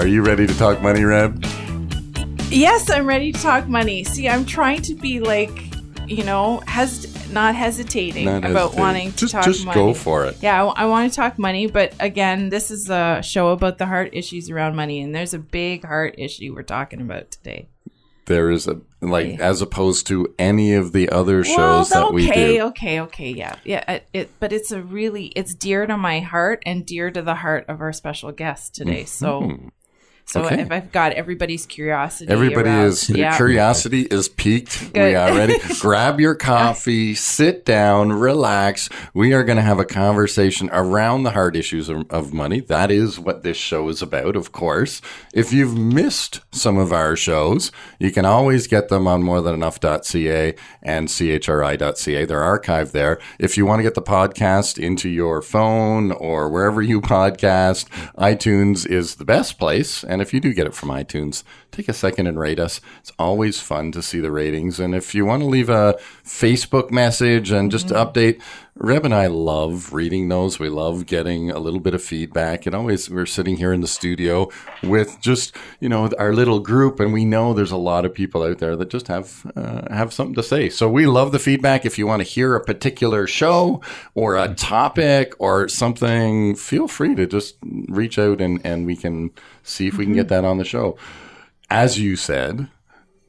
Are you ready to talk money, Reb? Yes, I'm ready to talk money. See, I'm trying to be like, you know, has not hesitating Not about hesitating. wanting to Just- talk just money. go for it. Yeah, I, I want to talk money, but again, this is a show about the heart issues around money, and there's a big heart issue we're talking about today. There is a like as opposed to any of the other shows well, that we okay, do. okay, okay, okay, yeah, yeah. It, it, but it's a really, it's dear to my heart and dear to the heart of our special guest today. So, hmm. So Okay. if I've got everybody's curiosity, Everybody around- is yeah. curiosity is piqued. We are ready. Grab your coffee, sit down, relax. We are going to have a conversation around the hard issues of, of money. That is what this show is about, of course. If you've missed some of our shows, you can always get them on morethanenough.ca and chri.ca. They're archived there. If you want to get the podcast into your phone or wherever you podcast, iTunes is the best place. And if you do get it from iTunes, take a second and rate us. It's always fun to see the ratings. And if you want to leave a Facebook message and just mm-hmm. update, Reb and I love reading those. We love getting a little bit of feedback. And always, we're sitting here in the studio with just, you know, our little group. And we know there's a lot of people out there that just have, uh, have something to say. So we love the feedback. If you want to hear a particular show or a topic or something, feel free to just reach out and, and we can see if we can get that on the show. As you said,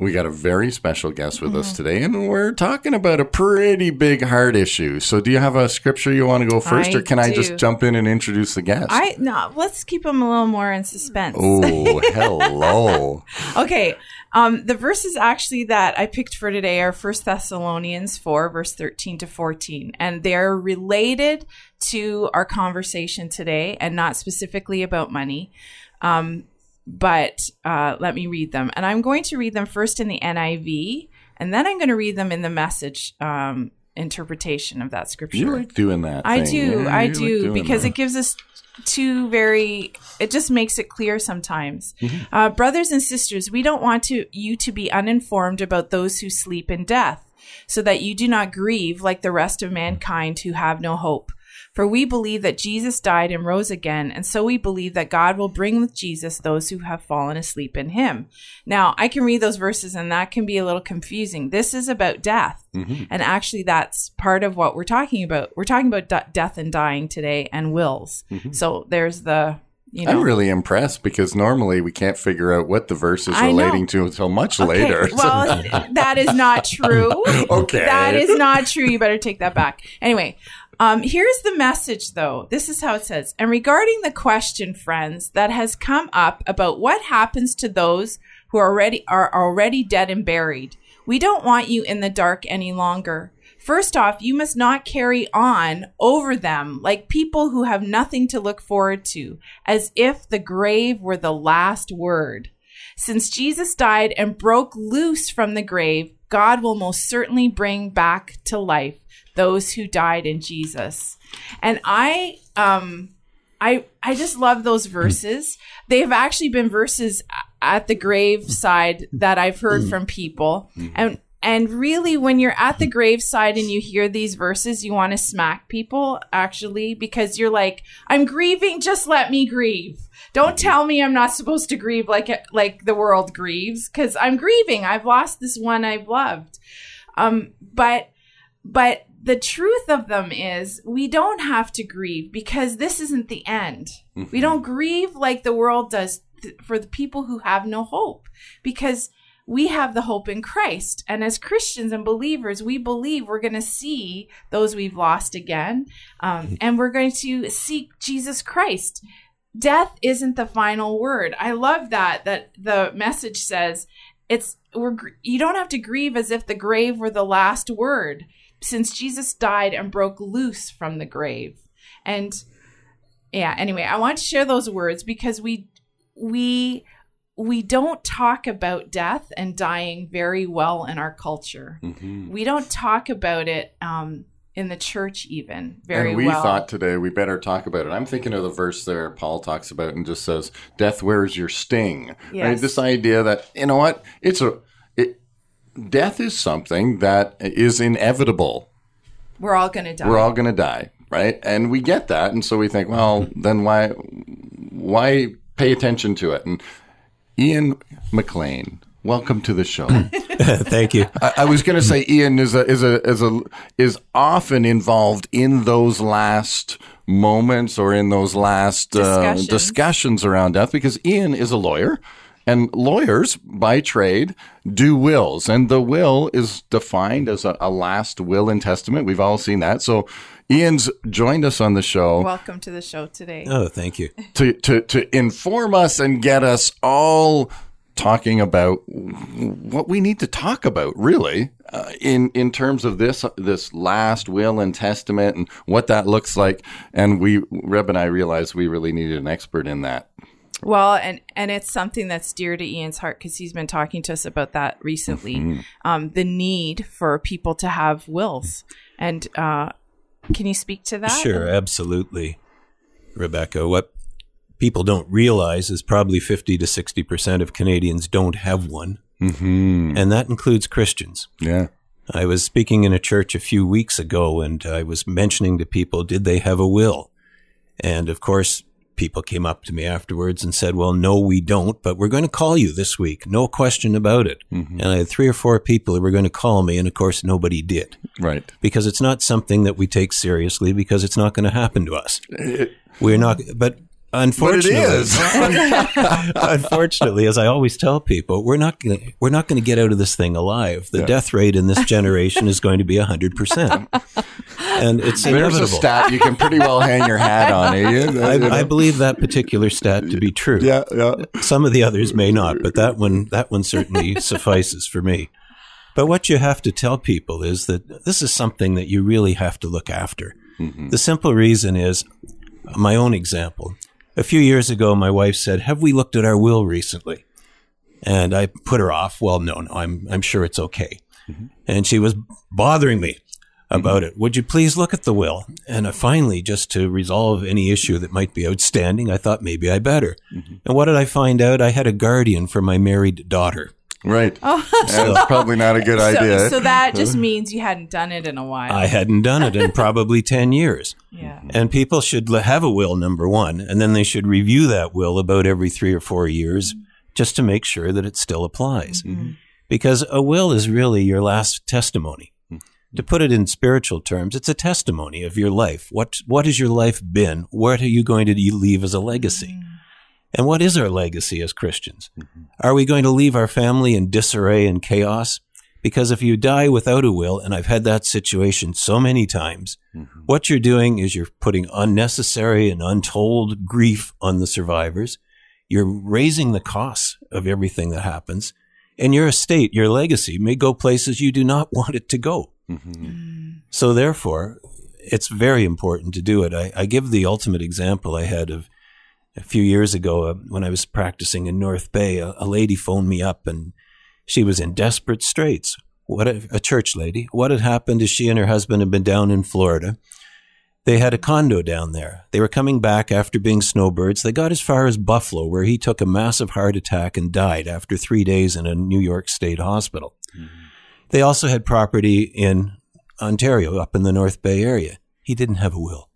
we got a very special guest with Mm-hmm. us today, and we're talking about a pretty big heart issue. So, do you have a scripture you want to go first, I or can I just jump in and introduce the guest? I no, let's keep them a little more in suspense. oh, hello. Okay. Um, the verses actually that I picked for today are First Thessalonians 4, verse 13 to 14. And they're related to our conversation today and not specifically about money. Um, but uh, let me read them. And I'm going to read them first in the NIV, and then I'm going to read them in the message um, interpretation of that scripture. You like doing that? I thing. do, Yeah, I you like do, because that. it gives us two very. It just makes it clear sometimes, Mm-hmm. uh, brothers and sisters. We don't want to you to be uninformed about those who sleep in death, so that you do not grieve like the rest of mankind who have no hope. For we believe that Jesus died and rose again, and so we believe that God will bring with Jesus those who have fallen asleep in him. Now, I can read those verses and that can be a little confusing. This is about death. Mm-hmm. And actually, that's part of what we're talking about. We're talking about de- death and dying today and wills. So there's the, you know. Mm-hmm. I'm really impressed because normally we can't figure out what the verse is I know. relating to until much Okay, later. Well, that is not true. Okay. That is not true. You better take that back. Anyway, um, here's the message, though. This is how it says. And regarding the question, friends, that has come up about what happens to those who are already are already dead and buried, we don't want you in the dark any longer. First off, you must not carry on over them like people who have nothing to look forward to, as if the grave were the last word. Since Jesus died and broke loose from the grave, God will most certainly bring back to life those who died in Jesus. And I um I I just love those verses. They've actually been verses at the graveside that I've heard from people. And and really when you're at the graveside and you hear these verses, you want to smack people actually because you're like, I'm grieving, just let me grieve. Don't tell me I'm not supposed to grieve like like the world grieves cuz I'm grieving. I've lost this one I've loved. Um but but the truth of them is we don't have to grieve because this isn't the end. We don't grieve like the world does th- for the people who have no hope because we have the hope in Christ. And as Christians and believers, we believe we're going to see those we've lost again. Um, and we're going to seek Jesus Christ. Death isn't the final word. I love that, that the message says it's, we're, you don't have to grieve as if the grave were the last word since Jesus died and broke loose from the grave. And yeah. Anyway, I want to share those words because we we we don't talk about death and dying very well in our culture. Mm-hmm. We don't talk about it um, in the church even very well. and we well. thought today we better talk about it. I'm thinking of the verse there Paul talks about and just says, "Death, where's your sting?" Right? This idea that you know what it's a death is something that is inevitable. We're all going to die. We're all going to die, right? And we get that, and so we think, well, then why why pay attention to it? And Ian McLean, welcome to the show. Thank you. I, I was going to say Ian is a is a is a is often involved in those last moments or in those last uh, Discussions. discussions around death because Ian is a lawyer. And lawyers, by trade, do wills, and the will is defined as a, a last will and testament. We've all seen that. So, Ian's joined us on the show Welcome to the show today. Oh, thank you. to, to, to inform us and get us all talking about what we need to talk about really uh, in in terms of this this last will and testament and what that looks like and we Reb and I realized we really needed an expert in that Well, and and it's something that's dear to Ian's heart because he's been talking to us about that recently. Mm-hmm. Um, the need for people to have wills, and uh, can you speak to that? Sure, absolutely. Rebecca, what people don't realize is probably 50 to 60% of Canadians don't have one, mm-hmm. and that includes Christians. yeah I was speaking in a church a few weeks ago and I was mentioning to people, did they have a will? And of course, people came up to me afterwards and said, well, no, we don't, but we're going to call you this week. No question about it. Mm-hmm. And I had three or four people who were going to call me. And of course, nobody did right because it's not something that we take seriously because it's not going to happen to us. We're not, but unfortunately, is. unfortunately, as I always tell people, we're not gonna, we're not going to get out of this thing alive. The death rate in this generation is going to be hundred percent, and it's there's a stat you can pretty well hang your hat on eh? Ian? You I, know? I believe that particular stat to be true. yeah yeah Some of the others may not, but that one that one certainly suffices for me. But what you have to tell people is that this is something that you really have to look after. The simple reason is my own example. A few years ago, my wife said, "Have we looked at our will recently?" And I put her off. Well, no, no, I'm I'm sure it's okay. Mm-hmm. And she was bothering me mm-hmm. about it. Would you please look at the will? And I finally, just to resolve any issue that might be outstanding, I thought maybe I better. Mm-hmm. And what did I find out? I had a guardian for my married daughter. Right Oh. that's probably not a good So, idea so that just means you hadn't done it in a while. I hadn't done it in probably 10 years. yeah. And people should have a will, number one, and then they should review that will about every three or four years mm-hmm. just to make sure that it still applies. Mm-hmm. Mm-hmm. Because a will is really your last testimony. Hmm. To put it in spiritual terms, it's a testimony of your life. What, what has your life been? What are you going to leave as a legacy? And what is our legacy as Christians? Mm-hmm. Are we going to leave our family in disarray and chaos? Because if you die without a will, and I've had that situation so many times, mm-hmm. what you're doing is you're putting unnecessary and untold grief on the survivors. You're raising the costs of everything that happens. And your estate, your legacy may go places you do not want it to go. Mm-hmm. Mm. So therefore, it's very important to do it. I, I give the ultimate example I had of a few years ago uh, when I was practicing in North Bay. A, a lady phoned me up and she was in desperate straits. What a, a church lady. What had happened is she and her husband had been down in Florida. They had a condo down there. They were coming back after being snowbirds. They got as far as Buffalo, where he took a massive heart attack and died after three days in a New York State hospital. They also had property in Ontario, up in the North Bay area. He didn't have a will.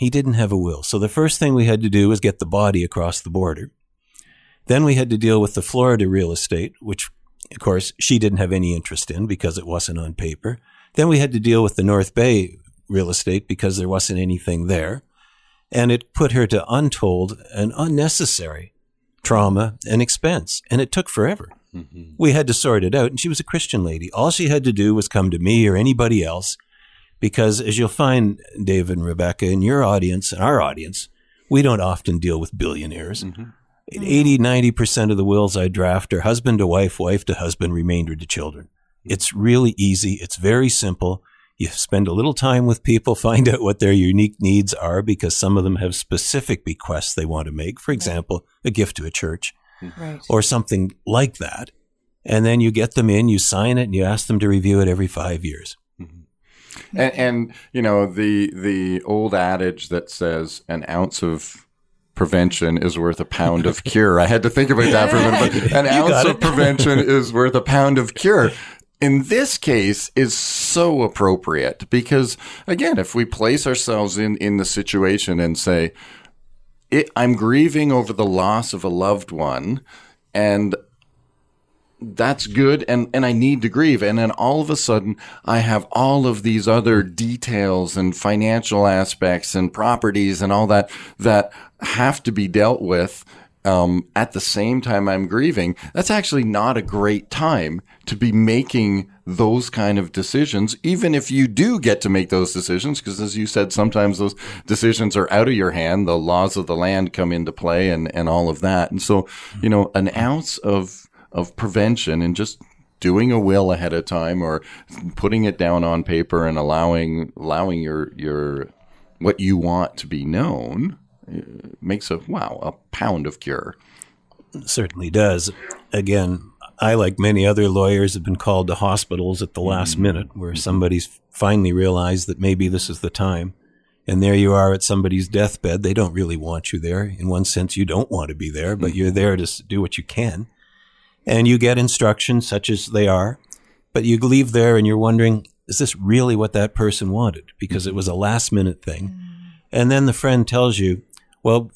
He didn't have a will. So the first thing we had to do was get the body across the border. Then we had to deal with the Florida real estate, which, of course, she didn't have any interest in because it wasn't on paper. Then we had to deal with the North Bay real estate because there wasn't anything there. And it put her to untold and unnecessary trauma and expense. And it took forever. Mm-hmm. We had to sort it out. And she was a Christian lady. All she had to do was come to me or anybody else. Because as you'll find, Dave and Rebecca, in your audience and our audience, we don't often deal with billionaires. Mm-hmm. 80, 90% of the wills I draft are husband to wife, wife to husband, remainder to children. Mm-hmm. It's really easy. It's very simple. You spend a little time with people, find out what their unique needs are because some of them have specific bequests they want to make. For example, a gift to a church mm-hmm. Right. or something like that. And then you get them in, you sign it, and you ask them to review it every five years. And, and you know the the old adage that says an ounce of prevention is worth a pound of cure. I had to think about that for a minute. But an ounce of prevention is worth a pound of cure. In this case, is so appropriate because again, if we place ourselves in in the situation and say, it, "I'm grieving over the loss of a loved one," and that's good and and I need to grieve. And then all of a sudden I have all of these other details and financial aspects and properties and all that that have to be dealt with um, at the same time I'm grieving. That's actually not a great time to be making those kind of decisions even if you do get to make those decisions because as you said sometimes those decisions are out of your hand. The laws of the land come into play and and all of that. And so you know an ounce of of prevention and just doing a will ahead of time or putting it down on paper and allowing allowing your your what you want to be known uh, makes a wow a pound of cure certainly does. Again, I, like many other lawyers, have been called to hospitals at the last minute where somebody's finally realized that maybe this is the time. And there you are at somebody's deathbed. They don't really want you there. In one sense, you don't want to be there, but you're there to do what you can. And you get instructions such as they are, but you leave there and you're wondering, is this really what that person wanted? Because it mm-hmm. was a last minute thing. Mm. And then the friend tells you, well,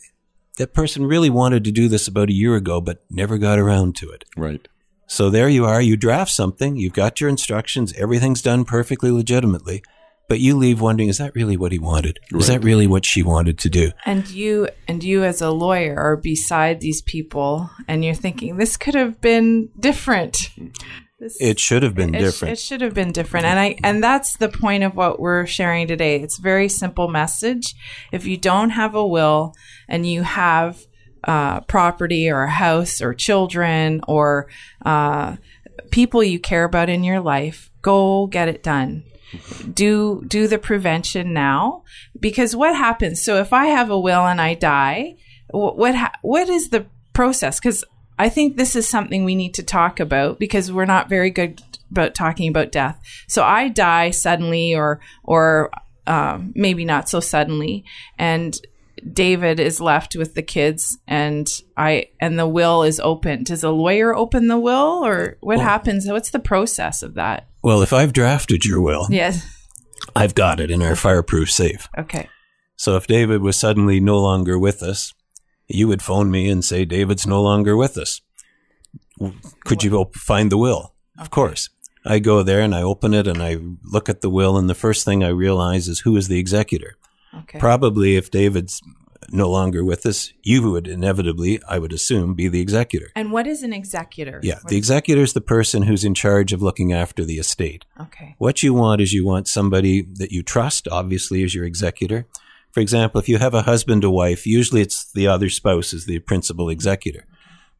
that person really wanted to do this about a year ago, but never got around to it. right So there you are. You draft something. You've got your instructions. Everything's done perfectly legitimately. But you leave wondering, is that really what he wanted? Is that really what she wanted to do? And you and you as a lawyer are beside these people and you're thinking this could have been different. This, It should have been it, different. It should have been different. And I and that's the point of what we're sharing today. It's a very simple message. If you don't have a will and you have uh, property or a house or children or uh, people you care about in your life, go get it done do do the prevention now? Because what happens so if i have a will and i die wh- what ha- what is the process? Cuz i think this is something we need to talk about because we're not very good about talking about death. So i die suddenly or or um, maybe not so suddenly. And David is left with the kids and I and the will is open. Does a lawyer open the will or what happens? What's the process of that? Well, if I've drafted your will, Yes. I've got it in our fireproof safe. Okay. So if David was suddenly no longer with us, you would phone me and say, David's no longer with us. Could you op- find the will? Of course. I go there and I open it and I look at the will, and the first thing I realize is who is the executor. Okay. Probably if David's no longer with us, you would inevitably, I would assume, be the executor. and what is an executor? Yeah, What the executor is the person who's in charge of looking after the estate. okay. What you want is you want somebody that you trust, obviously, as your executor. For example, if you have a husband a wife, usually it's the other spouse is the principal executor.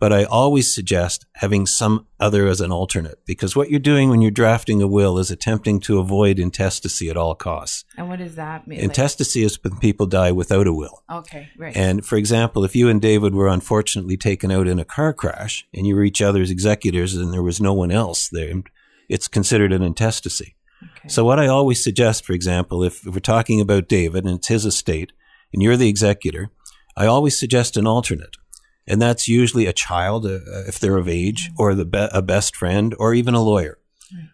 But I always suggest having some other as an alternate because what you're doing when you're drafting a will is attempting to avoid intestacy at all costs. And what does that mean? Like- Intestacy is when people die without a will. okay. Right. And for example, if you and David were unfortunately taken out in a car crash and you were each other's executors and there was no one else there, it's considered an intestacy. okay. So what I always suggest, for example, if, if we're talking about David and it's his estate and you're the executor, I always suggest an alternate. And that's usually a child, uh, uh if they're of age, mm-hmm. or the be- a best friend, or even a lawyer,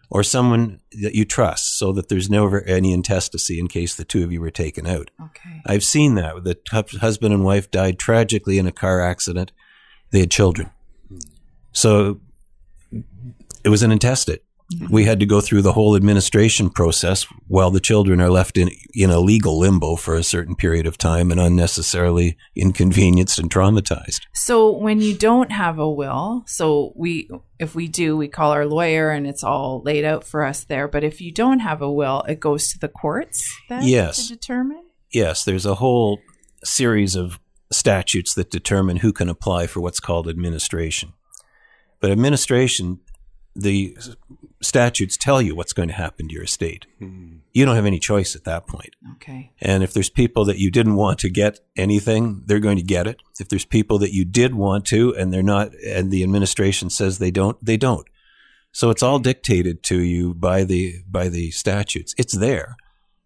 or someone that you trust so that there's never any intestacy in case the two of you were taken out. okay. I've seen that. The hu- husband and wife died tragically in a car accident. They had children. Hmm. So it was an intestate. We had to go through the whole administration process while the children are left in, in a legal limbo for a certain period of time and unnecessarily inconvenienced and traumatized. So when you don't have a will, so we if we do, we call our lawyer and it's all laid out for us there. But if you don't have a will, it goes to the courts then Yes. to determine. Yes, there's a whole series of statutes that determine who can apply for what's called administration. But administration the statutes tell you what's going to happen to your estate. Hmm. You don't have any choice at that point. Okay. And if there's people that you didn't want to get anything, they're going to get it. If there's people that you did want to and they're not, and the administration says they don't, they don't. So it's all dictated to you by the by the statutes. It's there.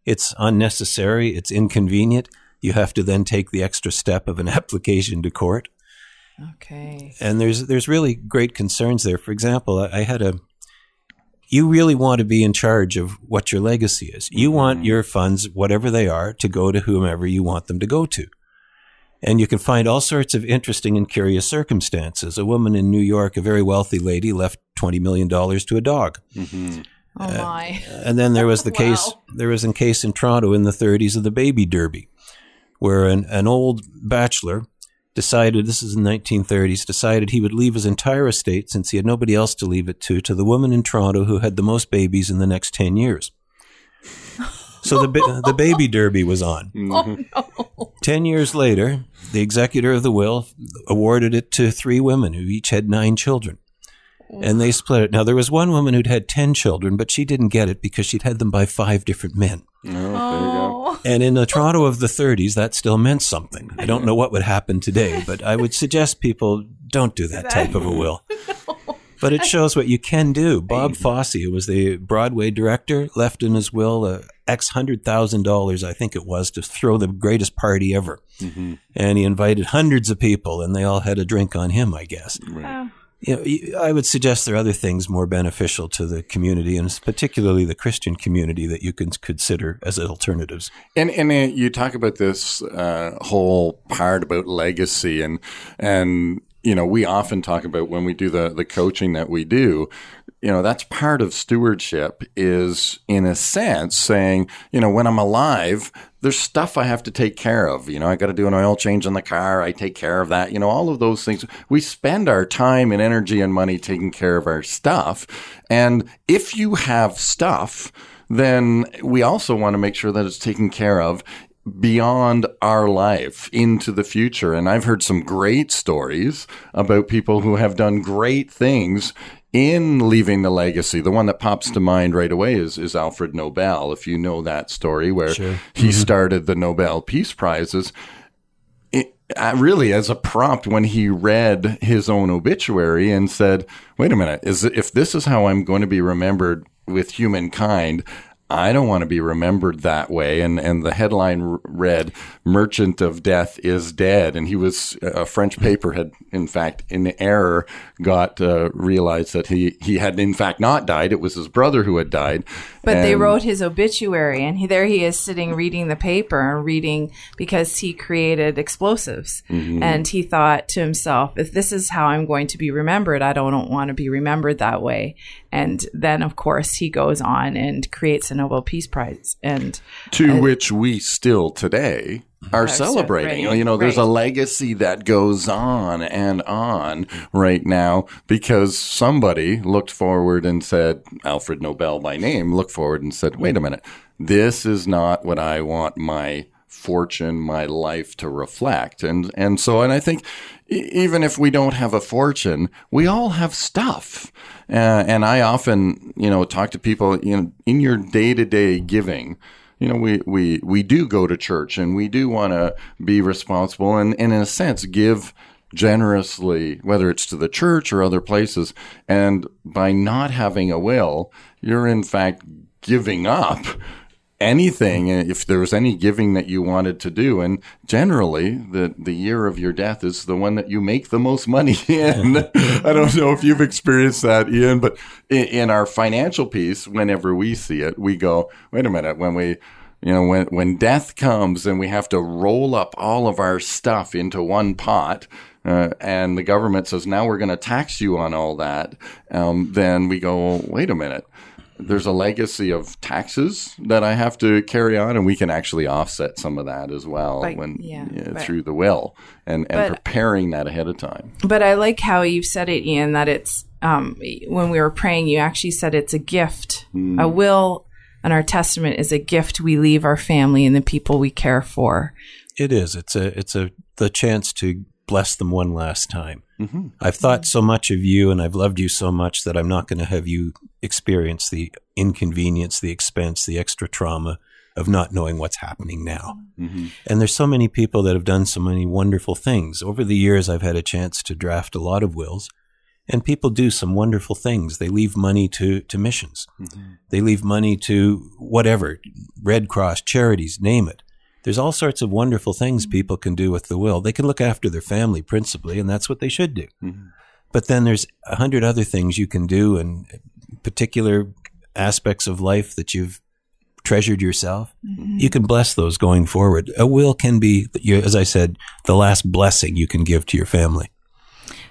It's unnecessary. It's inconvenient. You have to then take the extra step of an application to court Okay. and there's there's really great concerns there. For example, I, I had a. You really want to be in charge of what your legacy is. You want mm-hmm. your funds, whatever they are, to go to whomever you want them to go to. And you can find all sorts of interesting and curious circumstances. A woman in New York, a very wealthy lady, left $20 million to a dog. Mm-hmm. Oh uh, my. And then there was the case. There was a case in Toronto in the 30s of the baby derby, where an, an old bachelor decided this is in the 1930s decided he would leave his entire estate since he had nobody else to leave it to to the woman in Toronto who had the most babies in the next 10 years. So the ba- the baby derby was on. Mm-hmm. Oh no. 10 years later, the executor of the will awarded it to three women who each had nine children. And they split it. Now, there was one woman who'd had 10 children, but she didn't get it because she'd had them by five different men. Oh. And in the Toronto of the 30s, that still meant something. I don't know what would happen today, but I would suggest people don't do that type of a will. But it shows what you can do. Bob Fosse, who was the Broadway director, left in his will uh, X hundred thousand dollars, I think it was, to throw the greatest party ever. And he invited hundreds of people, and they all had a drink on him, I guess. Oh. You know, I would suggest there are other things more beneficial to the community, and particularly the Christian community, that you can consider as alternatives. And and uh, you talk about this uh, whole part about legacy, and and you know we often talk about when we do the the coaching that we do. You know that's part of stewardship is in a sense saying you know when I'm alive there's stuff I have to take care of. You know I got to do an oil change on the car. I take care of that. You know all of those things. We spend our time and energy and money taking care of our stuff. And if you have stuff then we also want to make sure that it's taken care of beyond our life into the future. And I've heard some great stories about people who have done great things in leaving the legacy. The one that pops to mind right away is, is Alfred Nobel, if you know that story, where he started the Nobel Peace Prizes it, uh, really as a prompt when he read his own obituary and said, "Wait a minute, is if this is how I'm going to be remembered with humankind." I don't want to be remembered that way. And, and the headline read, Merchant of Death is Dead. And he was, a French paper had, in fact, in error, got, uh, realized that he, he had, in fact, not died. It was his brother who had died. But they wrote his obituary, and he, there he is sitting reading the paper and reading because he created explosives. Mm-hmm. And he thought to himself, if this is how I'm going to be remembered, I don't, don't want to be remembered that way. And then, of course, he goes on and creates Nobel Peace Prize. And to which we still today are celebrating. celebrating, You know, there's a legacy that goes on and on right now because somebody looked forward and said, Alfred Nobel by name, looked forward and said, wait a minute, this is not what I want my fortune, my life to reflect. And, and so, and I think even if we don't have a fortune, we all have stuff. Uh, and I often, you know, talk to people, you know, in your day to day giving, you know, we, we, we do go to church and we do want to be responsible and, and in a sense give generously, whether it's to the church or other places. And by not having a will, you're in fact giving up anything if there was any giving that you wanted to do and generally the the year of your death is the one that you make the most money in. I don't know if you've experienced that ian but in, in our financial piece whenever we see it we go wait a minute when we you know when when death comes and we have to roll up all of our stuff into one pot uh, and the government says now we're going to tax you on all that um, then we go wait a minute there's a legacy of taxes that I have to carry on, and we can actually offset some of that as well Like, when yeah, yeah, but- through the will and, and but- preparing that ahead of time. But I like how you said it, Ian, that it's um, when we were praying, you actually said it's a gift. A will and our testament is a gift we leave our family and the people we care for. It is. It's a. It's a. The chance to bless them one last time. Mm-hmm. I've thought so much of you and I've loved you so much that I'm not going to have you experience the inconvenience, the expense, the extra trauma of not knowing what's happening now. Mm-hmm. And there's so many people that have done so many wonderful things. Over the years, I've had a chance to draft a lot of wills, and people do some wonderful things. They leave money to, to missions. Mm-hmm. They leave money to whatever, Red Cross, charities, name it. There's all sorts of wonderful things mm-hmm. people can do with the will. They can look after their family principally, and that's what they should do. Mm-hmm. But then there's a hundred other things you can do and particular aspects of life that you've treasured yourself. Mm-hmm. You can bless those going forward. A will can be, as I said, the last blessing you can give to your family.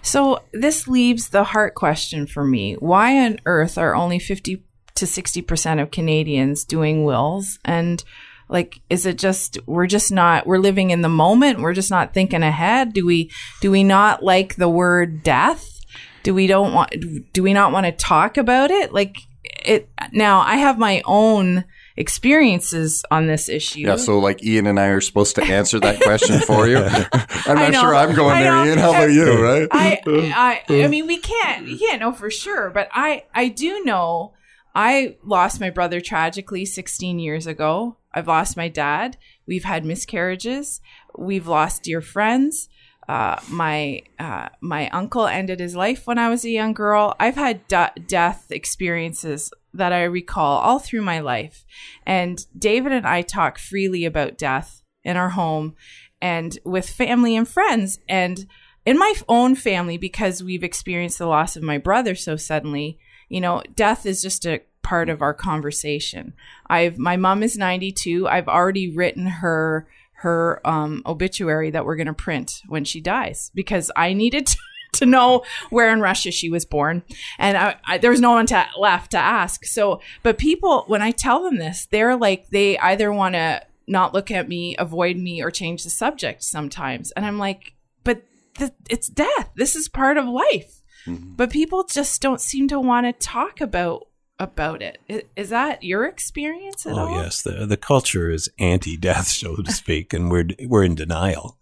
So this leaves the heart question for me. Why on earth are only 50 to 60% of Canadians doing wills? And like, is it just, we're just not, we're living in the moment. We're just not thinking ahead. Do we, do we not like the word death? Do we don't want, do we not want to talk about it? Like it, now I have my own experiences on this issue. Yeah, so like Ian and I are supposed to answer that question for you. I'm not know. sure I'm going I there. Ian. How about you, right? I, I, I mean, we can't, you can't know for sure, but I, I do know I lost my brother tragically 16 years ago. I've lost my dad. We've had miscarriages. We've lost dear friends. Uh, my uh, my uncle ended his life when I was a young girl. I've had de- death experiences that I recall all through my life, and David and I talk freely about death in our home and with family and friends. And in my own family, because we've experienced the loss of my brother so suddenly, you know, death is just a part of our conversation. I've my mom is 92. I've already written her her um, obituary that we're going to print when she dies because I needed to, to know where in Russia she was born, and I, I, there was no one to, left to ask. So, but people, when I tell them this, they're like they either want to not look at me, avoid me, or change the subject sometimes, and I'm like, but th- it's death. This is part of life. Mm-hmm. But people just don't seem to want to talk about about it. I- Is that your experience at Oh all? yes, the the culture is anti-death, so to speak, and we're we're in denial.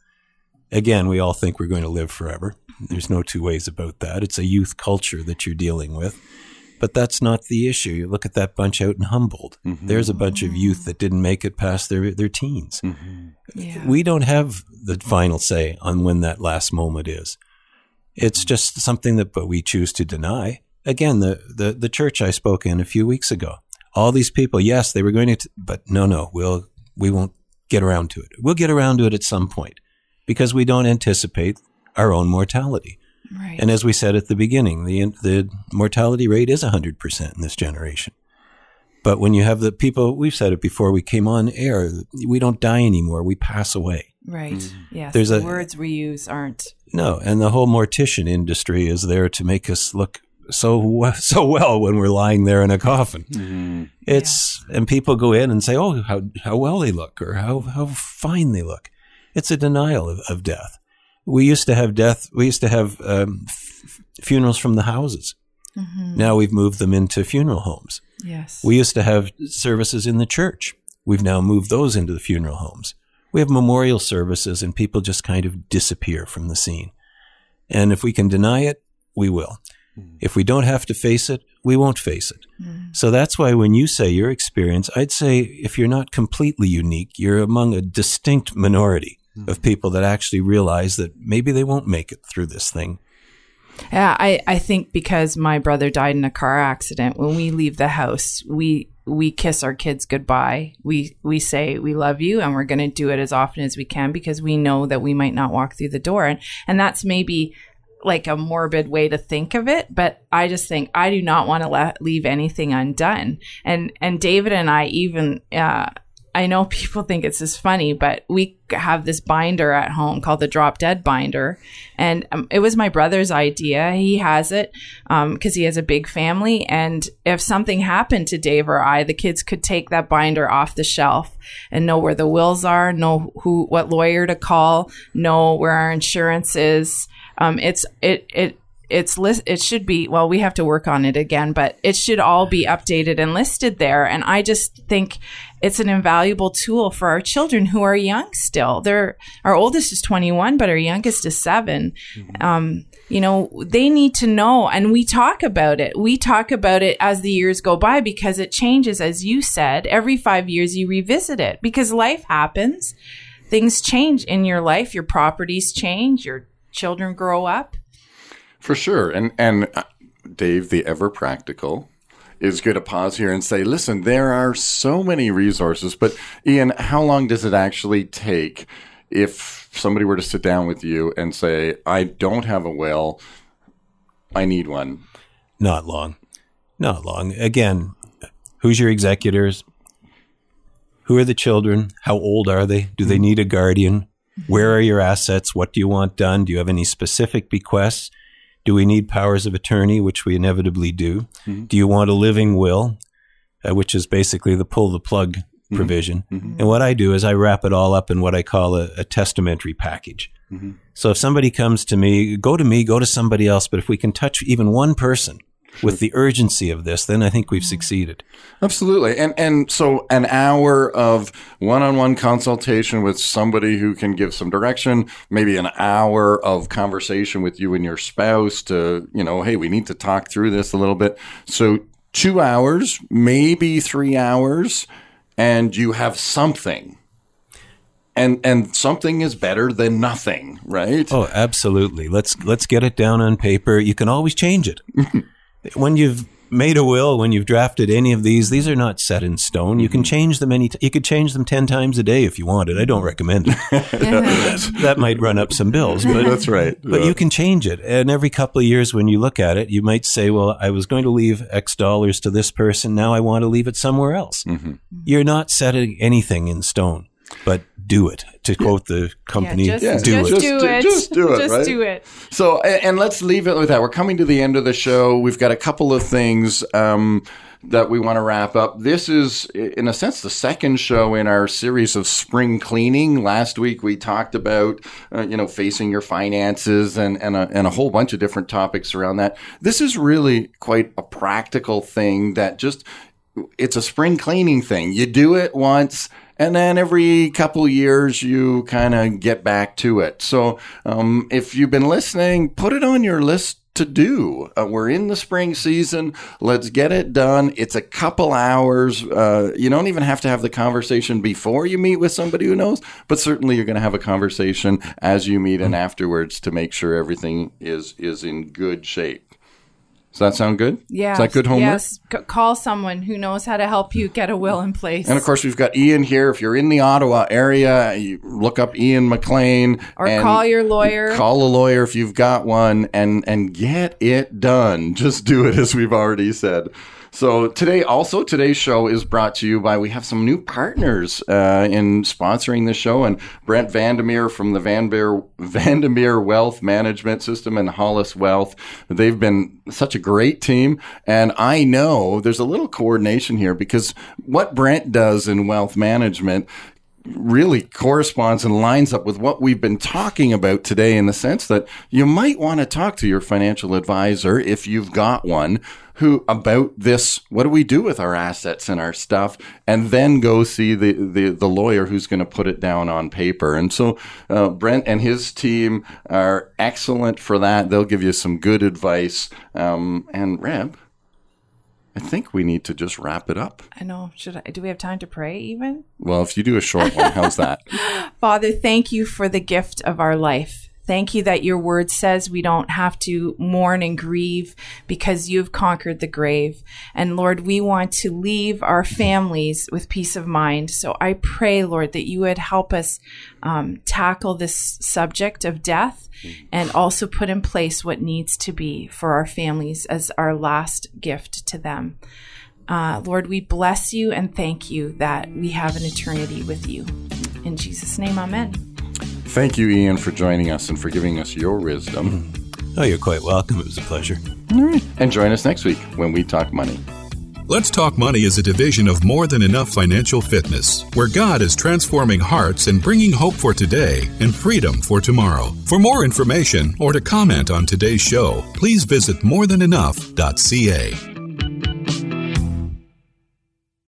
Again, we all think we're going to live forever. There's no two ways about that. It's a youth culture that you're dealing with. But that's not the issue. You look at that bunch out in Humboldt. Mm-hmm. There's a bunch of youth that didn't make it past their their teens. Mm-hmm. Yeah. We don't have the final say on when that last moment is. It's just something that but we choose to deny. Again, the, the, the church I spoke in a few weeks ago, all these people, yes, they were going to, t- but no, no, we'll, we won't get around to it. We'll get around to it at some point because we don't anticipate our own mortality. right. And as we said at the beginning, the, the mortality rate is 100% in this generation. But when you have the people, we've said it before we came on air, we don't die anymore, we pass away. right. Mm-hmm. Yes. There's the a- words we use aren't. No, and the whole mortician industry is there to make us look so so well when we're lying there in a coffin. It's and people go in and say, "Oh, how how well they look, or how how fine they look." It's a denial of, of death. We used to have death. We used to have um, f- funerals from the houses. Now we've moved them into funeral homes. Yes. We used to have services in the church. We've now moved those into the funeral homes. We have memorial services and people just kind of disappear from the scene. And if we can deny it, we will. Hmm. If we don't have to face it, we won't face it. Hmm. So that's why when you say your experience, I'd say if you're not completely unique, you're among a distinct minority hmm. of people that actually realize that maybe they won't make it through this thing. Yeah, I, I think because my brother died in a car accident, when we leave the house, we we kiss our kids goodbye. We we say we love you and we're going to do it as often as we can because we know that we might not walk through the door and and that's maybe like a morbid way to think of it, but I just think I do not want to let, leave anything undone. And and David and I even uh I know people think it's just funny, but we have this binder at home called the Drop Dead binder, and um, it was my brother's idea. He has it because he has a big family, and if something happened to Dave or I, the kids could take that binder off the shelf and know where the wills are, know who, what lawyer to call, know where our insurance is. Um, it's it it it's list it should be well we have to work on it again but it should all be updated and listed there and i just think it's an invaluable tool for our children who are young still. They're our oldest is 21 but our youngest is 7 um, you know they need to know and we talk about it. We talk about it as the years go by because it changes as you said every five years you revisit it. Because life happens. Things change in your life. Your properties change. Your children grow up. For sure. And and uh, Dave, the ever practical, is good to pause here and say, listen, there are so many resources, but Ian, how long does it actually take if somebody were to sit down with you and say, I don't have a will, I need one? Not long. Not long. Again, who's your executors? Who are the children? How old are they? Do they mm-hmm. need a guardian? Where are your assets? What do you want done? Do you have any specific bequests? Do we need powers of attorney, which we inevitably do? Mm-hmm. Do you want a living will, uh, which is basically the pull the plug mm-hmm. provision? Mm-hmm. And what I do is I wrap it all up in what I call a, a testamentary package. So if somebody comes to me, go to me, go to somebody else. But if we can touch even one person with the urgency of this, then I think we've mm-hmm. succeeded. Absolutely. And and so an hour of one-on-one consultation with somebody who can give some direction, maybe an hour of conversation with you and your spouse to, you know, hey, we need to talk through this a little bit. So 2 hours, maybe 3 hours and you have something. And and something is better than nothing, right? Oh, absolutely. Let's let's get it down on paper. You can always change it. when you've made a will, when you've drafted any of these, these are not set in stone. You can change them any. T- you could change them ten times a day if you wanted. I don't recommend it. that might run up some bills, but That's right. But Yeah. you can change it. And every couple of years, when you look at it, you might say, well, I was going to leave X dollars to this person. Now I want to leave it somewhere else. Mm-hmm. You're not setting anything in stone, but do it. To quote the company, yeah, just, do just it. do Just do- it just do it, just right? do it So, a- and let's leave it with that. We're coming to the end of the show. We've got a couple of things um, that we want to wrap up. This is, in a sense, the second show in our series of spring cleaning. Last week we talked about, uh, you know, facing your finances and and a, and a whole bunch of different topics around that. This is really quite a practical thing that just it's a spring cleaning thing. You do it once. And then every couple years, you kind of get back to it. So, um, if you've been listening, put it on your list to do. Uh, we're in the spring season. Let's get it done. It's a couple hours. Uh, you don't even have to have the conversation before you meet with somebody who knows, but certainly you're going to have a conversation as you meet and afterwards to make sure everything is is in good shape. Does that sound good? yeah Is that good homework? yes C- call someone who knows how to help you get a will in place And of course, we've got Ian here. If you're in the Ottawa area, you look up Ian McLean or call your lawyer Call a lawyer if you've got one, and and get it done. Just do it, as we've already said. So today, also today's show is brought to you by we have some new partners uh, in sponsoring the show, and Brent Vandermeer from the Vandermeer Vandermeer Wealth Management System and Hollis Wealth. They've been such a great team, and I know there's a little coordination here because what Brent does in wealth management really corresponds and lines up with what we've been talking about today in the sense that you might want to talk to your financial advisor if you've got one who about this what do we do with our assets and our stuff? And then go see the the, the lawyer who's going to put it down on paper. And so uh, brent and his team are excellent for that. They'll give you some good advice. Um, and reb i think we need to just wrap it up. I know. Should i do we have time to pray even? Well if you do a short one how's that? Father, thank you for the gift of our life. Thank you that your word says we don't have to mourn and grieve because you've conquered the grave. And Lord, we want to leave our families with peace of mind. So I pray, Lord, that you would help us um, tackle this subject of death and also put in place what needs to be for our families as our last gift to them. Uh, Lord, we bless you and thank you that we have an eternity with you. In Jesus' name, amen. Thank you, Ian, for joining us and for giving us your wisdom. Hmm. Oh, you're quite welcome. It was a pleasure. All right. And join us next week when we talk money. Let's Talk Money is a division of More Than Enough Financial Fitness, where God is transforming hearts and bringing hope for today and freedom for tomorrow. For more information or to comment on today's show, please visit morethanenough.ca.